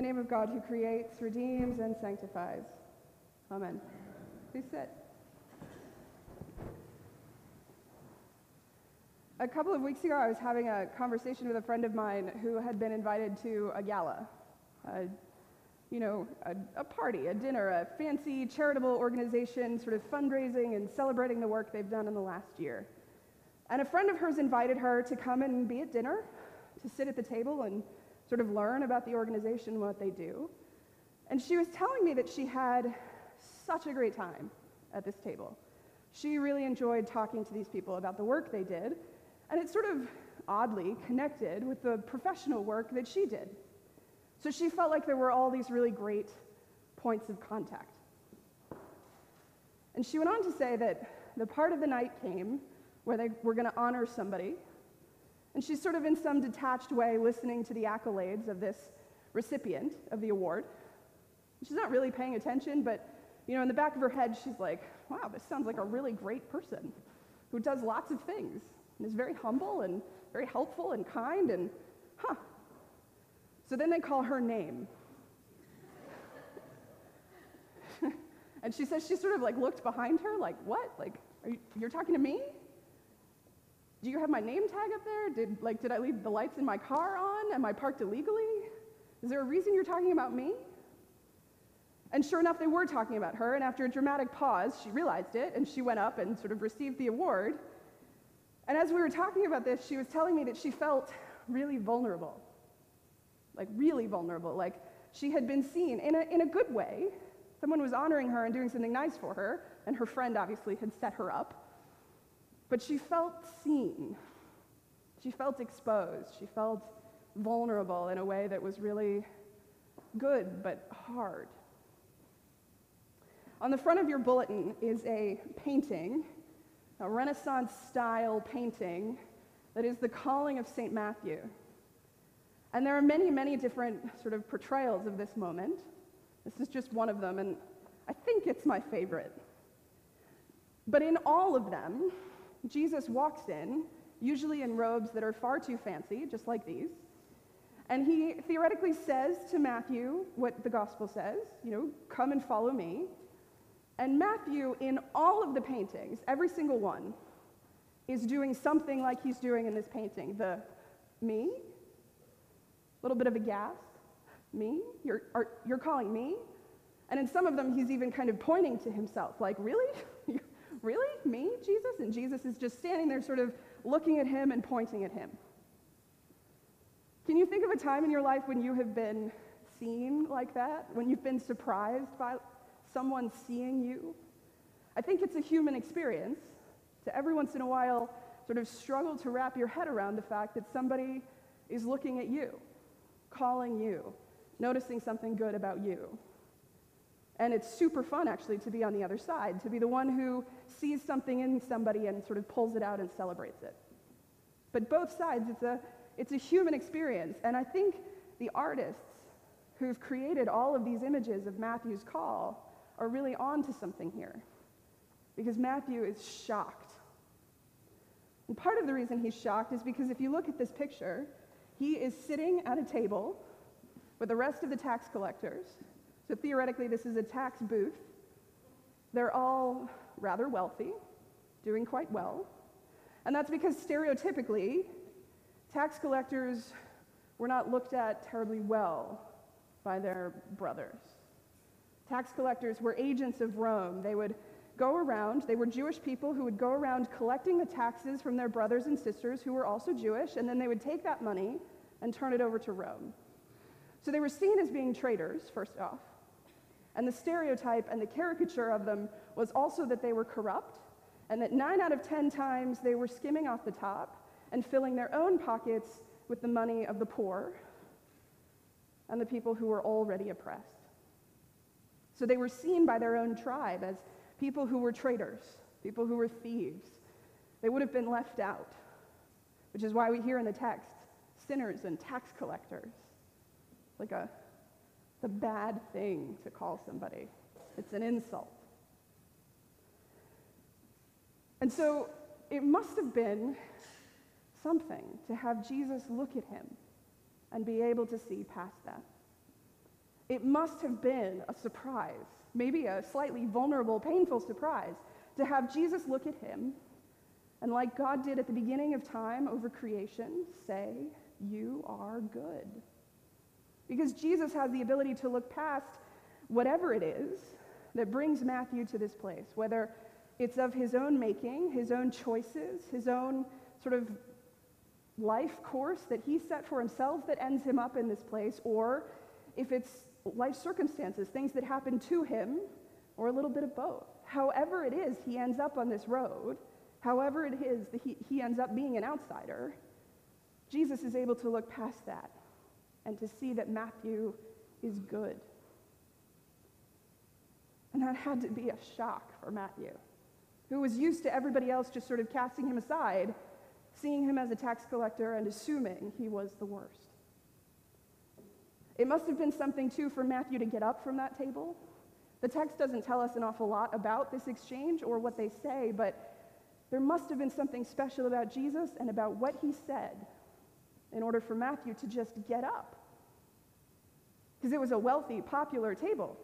the name of God who creates, redeems, and sanctifies. Amen. Please sit. A couple of weeks ago, I was having a conversation with a friend of mine who had been invited to a gala, a, you know, a, a party, a dinner, a fancy charitable organization sort of fundraising and celebrating the work they've done in the last year. And a friend of hers invited her to come and be at dinner, to sit at the table and sort of learn about the organization and what they do. And she was telling me that she had such a great time at this table. She really enjoyed talking to these people about the work they did, and it sort of oddly connected with the professional work that she did. So she felt like there were all these really great points of contact. And she went on to say that the part of the night came where they were going to honor somebody. And she's sort of in some detached way listening to the accolades of this recipient of the award. She's not really paying attention, but you know, in the back of her head, she's like, wow, this sounds like a really great person who does lots of things and is very humble and very helpful and kind and, huh. So then they call her name. and she says she sort of like looked behind her, like, what? Like, are you, you're talking to me? Do you have my name tag up there? Did, like, did I leave the lights in my car on? Am I parked illegally? Is there a reason you're talking about me? And sure enough, they were talking about her, and after a dramatic pause, she realized it, and she went up and sort of received the award. And as we were talking about this, she was telling me that she felt really vulnerable. Like, really vulnerable. Like, she had been seen in a, in a good way. Someone was honoring her and doing something nice for her, and her friend obviously had set her up. But she felt seen. She felt exposed. She felt vulnerable in a way that was really good but hard. On the front of your bulletin is a painting, a Renaissance style painting that is the calling of St. Matthew. And there are many, many different sort of portrayals of this moment. This is just one of them, and I think it's my favorite. But in all of them, Jesus walks in, usually in robes that are far too fancy, just like these. And he theoretically says to Matthew what the gospel says, you know, come and follow me. And Matthew, in all of the paintings, every single one, is doing something like he's doing in this painting. The me, a little bit of a gasp, me, you're, are, you're calling me? And in some of them, he's even kind of pointing to himself, like, really? really? Me, Jesus? And Jesus is just standing there, sort of looking at him and pointing at him. Can you think of a time in your life when you have been seen like that? When you've been surprised by someone seeing you. I think it's a human experience to every once in a while sort of struggle to wrap your head around the fact that somebody is looking at you, calling you, noticing something good about you. And it's super fun, actually, to be on the other side, to be the one who sees something in somebody and sort of pulls it out and celebrates it. But both sides, it's a, it's a human experience. And I think the artists who've created all of these images of Matthew's call are really onto something here. Because Matthew is shocked. And part of the reason he's shocked is because if you look at this picture, he is sitting at a table with the rest of the tax collectors. So theoretically, this is a tax booth. They're all rather wealthy, doing quite well. And that's because stereotypically, tax collectors were not looked at terribly well by their brothers. Tax collectors were agents of Rome. They would go around, they were Jewish people who would go around collecting the taxes from their brothers and sisters who were also Jewish, and then they would take that money and turn it over to Rome. So they were seen as being traitors, first off. And the stereotype and the caricature of them was also that they were corrupt, and that nine out of ten times they were skimming off the top and filling their own pockets with the money of the poor and the people who were already oppressed. So they were seen by their own tribe as people who were traitors, people who were thieves. They would have been left out, which is why we hear in the text sinners and tax collectors. Like a the bad thing to call somebody. It's an insult. And so it must have been something to have Jesus look at him and be able to see past that. It must have been a surprise, maybe a slightly vulnerable, painful surprise, to have Jesus look at him and, like God did at the beginning of time over creation, say, You are good. Because Jesus has the ability to look past whatever it is that brings Matthew to this place, whether it's of his own making, his own choices, his own sort of life course that he set for himself that ends him up in this place, or if it's life circumstances, things that happen to him, or a little bit of both. However, it is, he ends up on this road. However, it is that he, he ends up being an outsider. Jesus is able to look past that and to see that Matthew is good. And that had to be a shock for Matthew, who was used to everybody else just sort of casting him aside, seeing him as a tax collector and assuming he was the worst. It must have been something, too, for Matthew to get up from that table. The text doesn't tell us an awful lot about this exchange or what they say, but there must have been something special about Jesus and about what he said in order for Matthew to just get up. Because it was a wealthy, popular table.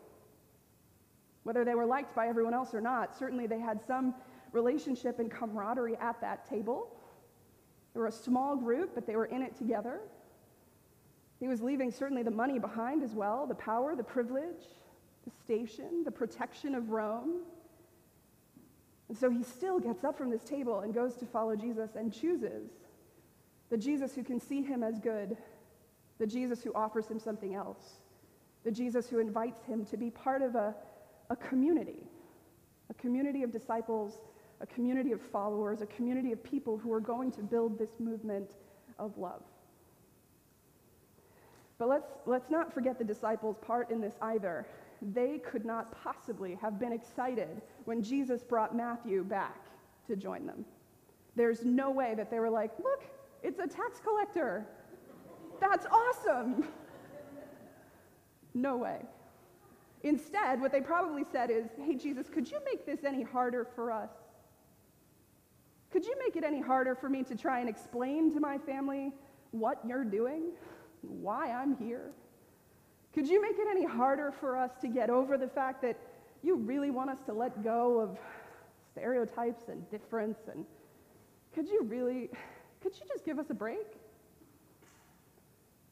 Whether they were liked by everyone else or not, certainly they had some relationship and camaraderie at that table. They were a small group, but they were in it together. He was leaving certainly the money behind as well the power, the privilege, the station, the protection of Rome. And so he still gets up from this table and goes to follow Jesus and chooses the Jesus who can see him as good, the Jesus who offers him something else, the Jesus who invites him to be part of a, a community, a community of disciples, a community of followers, a community of people who are going to build this movement of love. But let's, let's not forget the disciples' part in this either. They could not possibly have been excited when Jesus brought Matthew back to join them. There's no way that they were like, look, it's a tax collector. That's awesome. No way. Instead, what they probably said is, hey, Jesus, could you make this any harder for us? Could you make it any harder for me to try and explain to my family what you're doing, why I'm here? Could you make it any harder for us to get over the fact that you really want us to let go of stereotypes and difference? And could you really, could you just give us a break?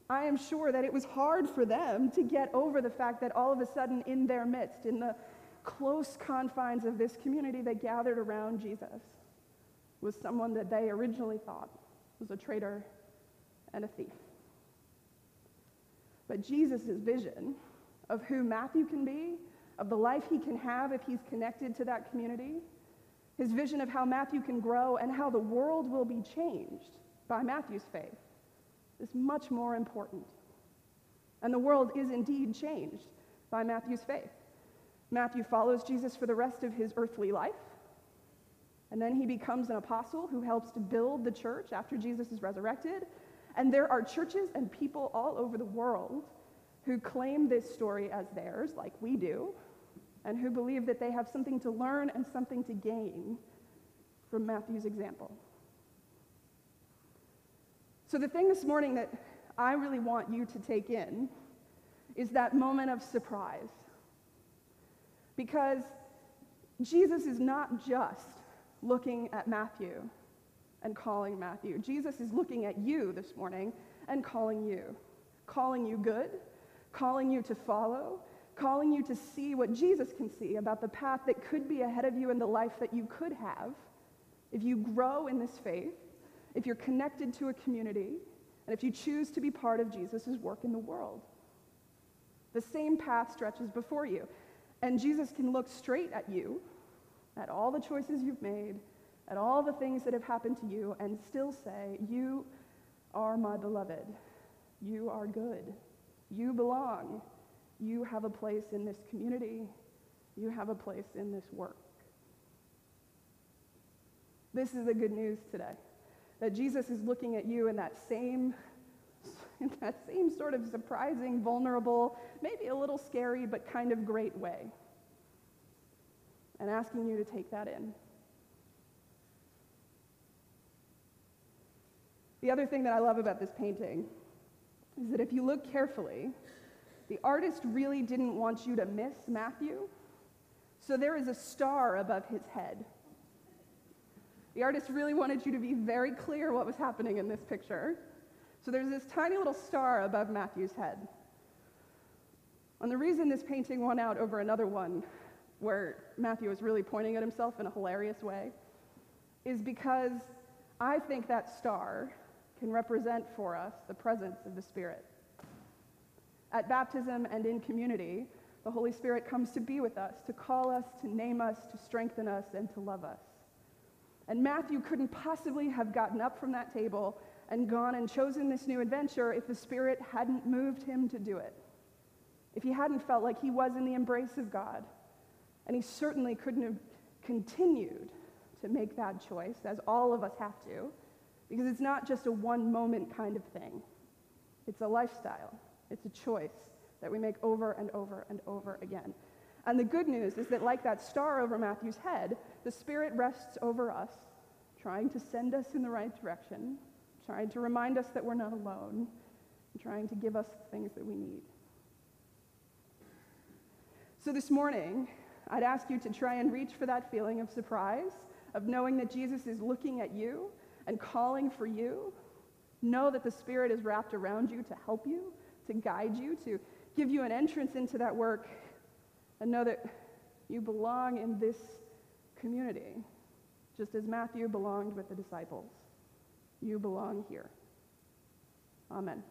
I am sure that it was hard for them to get over the fact that all of a sudden, in their midst, in the close confines of this community that gathered around Jesus, was someone that they originally thought was a traitor and a thief. But Jesus' vision of who Matthew can be, of the life he can have if he's connected to that community, his vision of how Matthew can grow and how the world will be changed by Matthew's faith is much more important. And the world is indeed changed by Matthew's faith. Matthew follows Jesus for the rest of his earthly life. And then he becomes an apostle who helps to build the church after Jesus is resurrected. And there are churches and people all over the world who claim this story as theirs, like we do, and who believe that they have something to learn and something to gain from Matthew's example. So, the thing this morning that I really want you to take in is that moment of surprise. Because Jesus is not just looking at Matthew and calling Matthew. Jesus is looking at you this morning and calling you, calling you good, calling you to follow, calling you to see what Jesus can see about the path that could be ahead of you and the life that you could have if you grow in this faith, if you're connected to a community, and if you choose to be part of Jesus' work in the world. The same path stretches before you. And Jesus can look straight at you, at all the choices you've made, at all the things that have happened to you and still say, You are my beloved. You are good. You belong. You have a place in this community. You have a place in this work. This is the good news today that Jesus is looking at you in that same in that same sort of surprising, vulnerable, maybe a little scary, but kind of great way. And asking you to take that in. The other thing that I love about this painting is that if you look carefully, the artist really didn't want you to miss Matthew, so there is a star above his head. The artist really wanted you to be very clear what was happening in this picture. So there's this tiny little star above Matthew's head. And the reason this painting won out over another one, where Matthew was really pointing at himself in a hilarious way, is because I think that star can represent for us the presence of the Spirit. At baptism and in community, the Holy Spirit comes to be with us, to call us, to name us, to strengthen us, and to love us. And Matthew couldn't possibly have gotten up from that table and gone and chosen this new adventure if the Spirit hadn't moved him to do it. If he hadn't felt like he was in the embrace of God. And he certainly couldn't have continued to make that choice, as all of us have to, because it's not just a one moment kind of thing. It's a lifestyle, it's a choice that we make over and over and over again. And the good news is that, like that star over Matthew's head, the Spirit rests over us, trying to send us in the right direction, trying to remind us that we're not alone, and trying to give us the things that we need. So this morning, I'd ask you to try and reach for that feeling of surprise, of knowing that Jesus is looking at you and calling for you. Know that the Spirit is wrapped around you to help you, to guide you, to give you an entrance into that work and know that you belong in this community, just as Matthew belonged with the disciples. You belong here. Amen.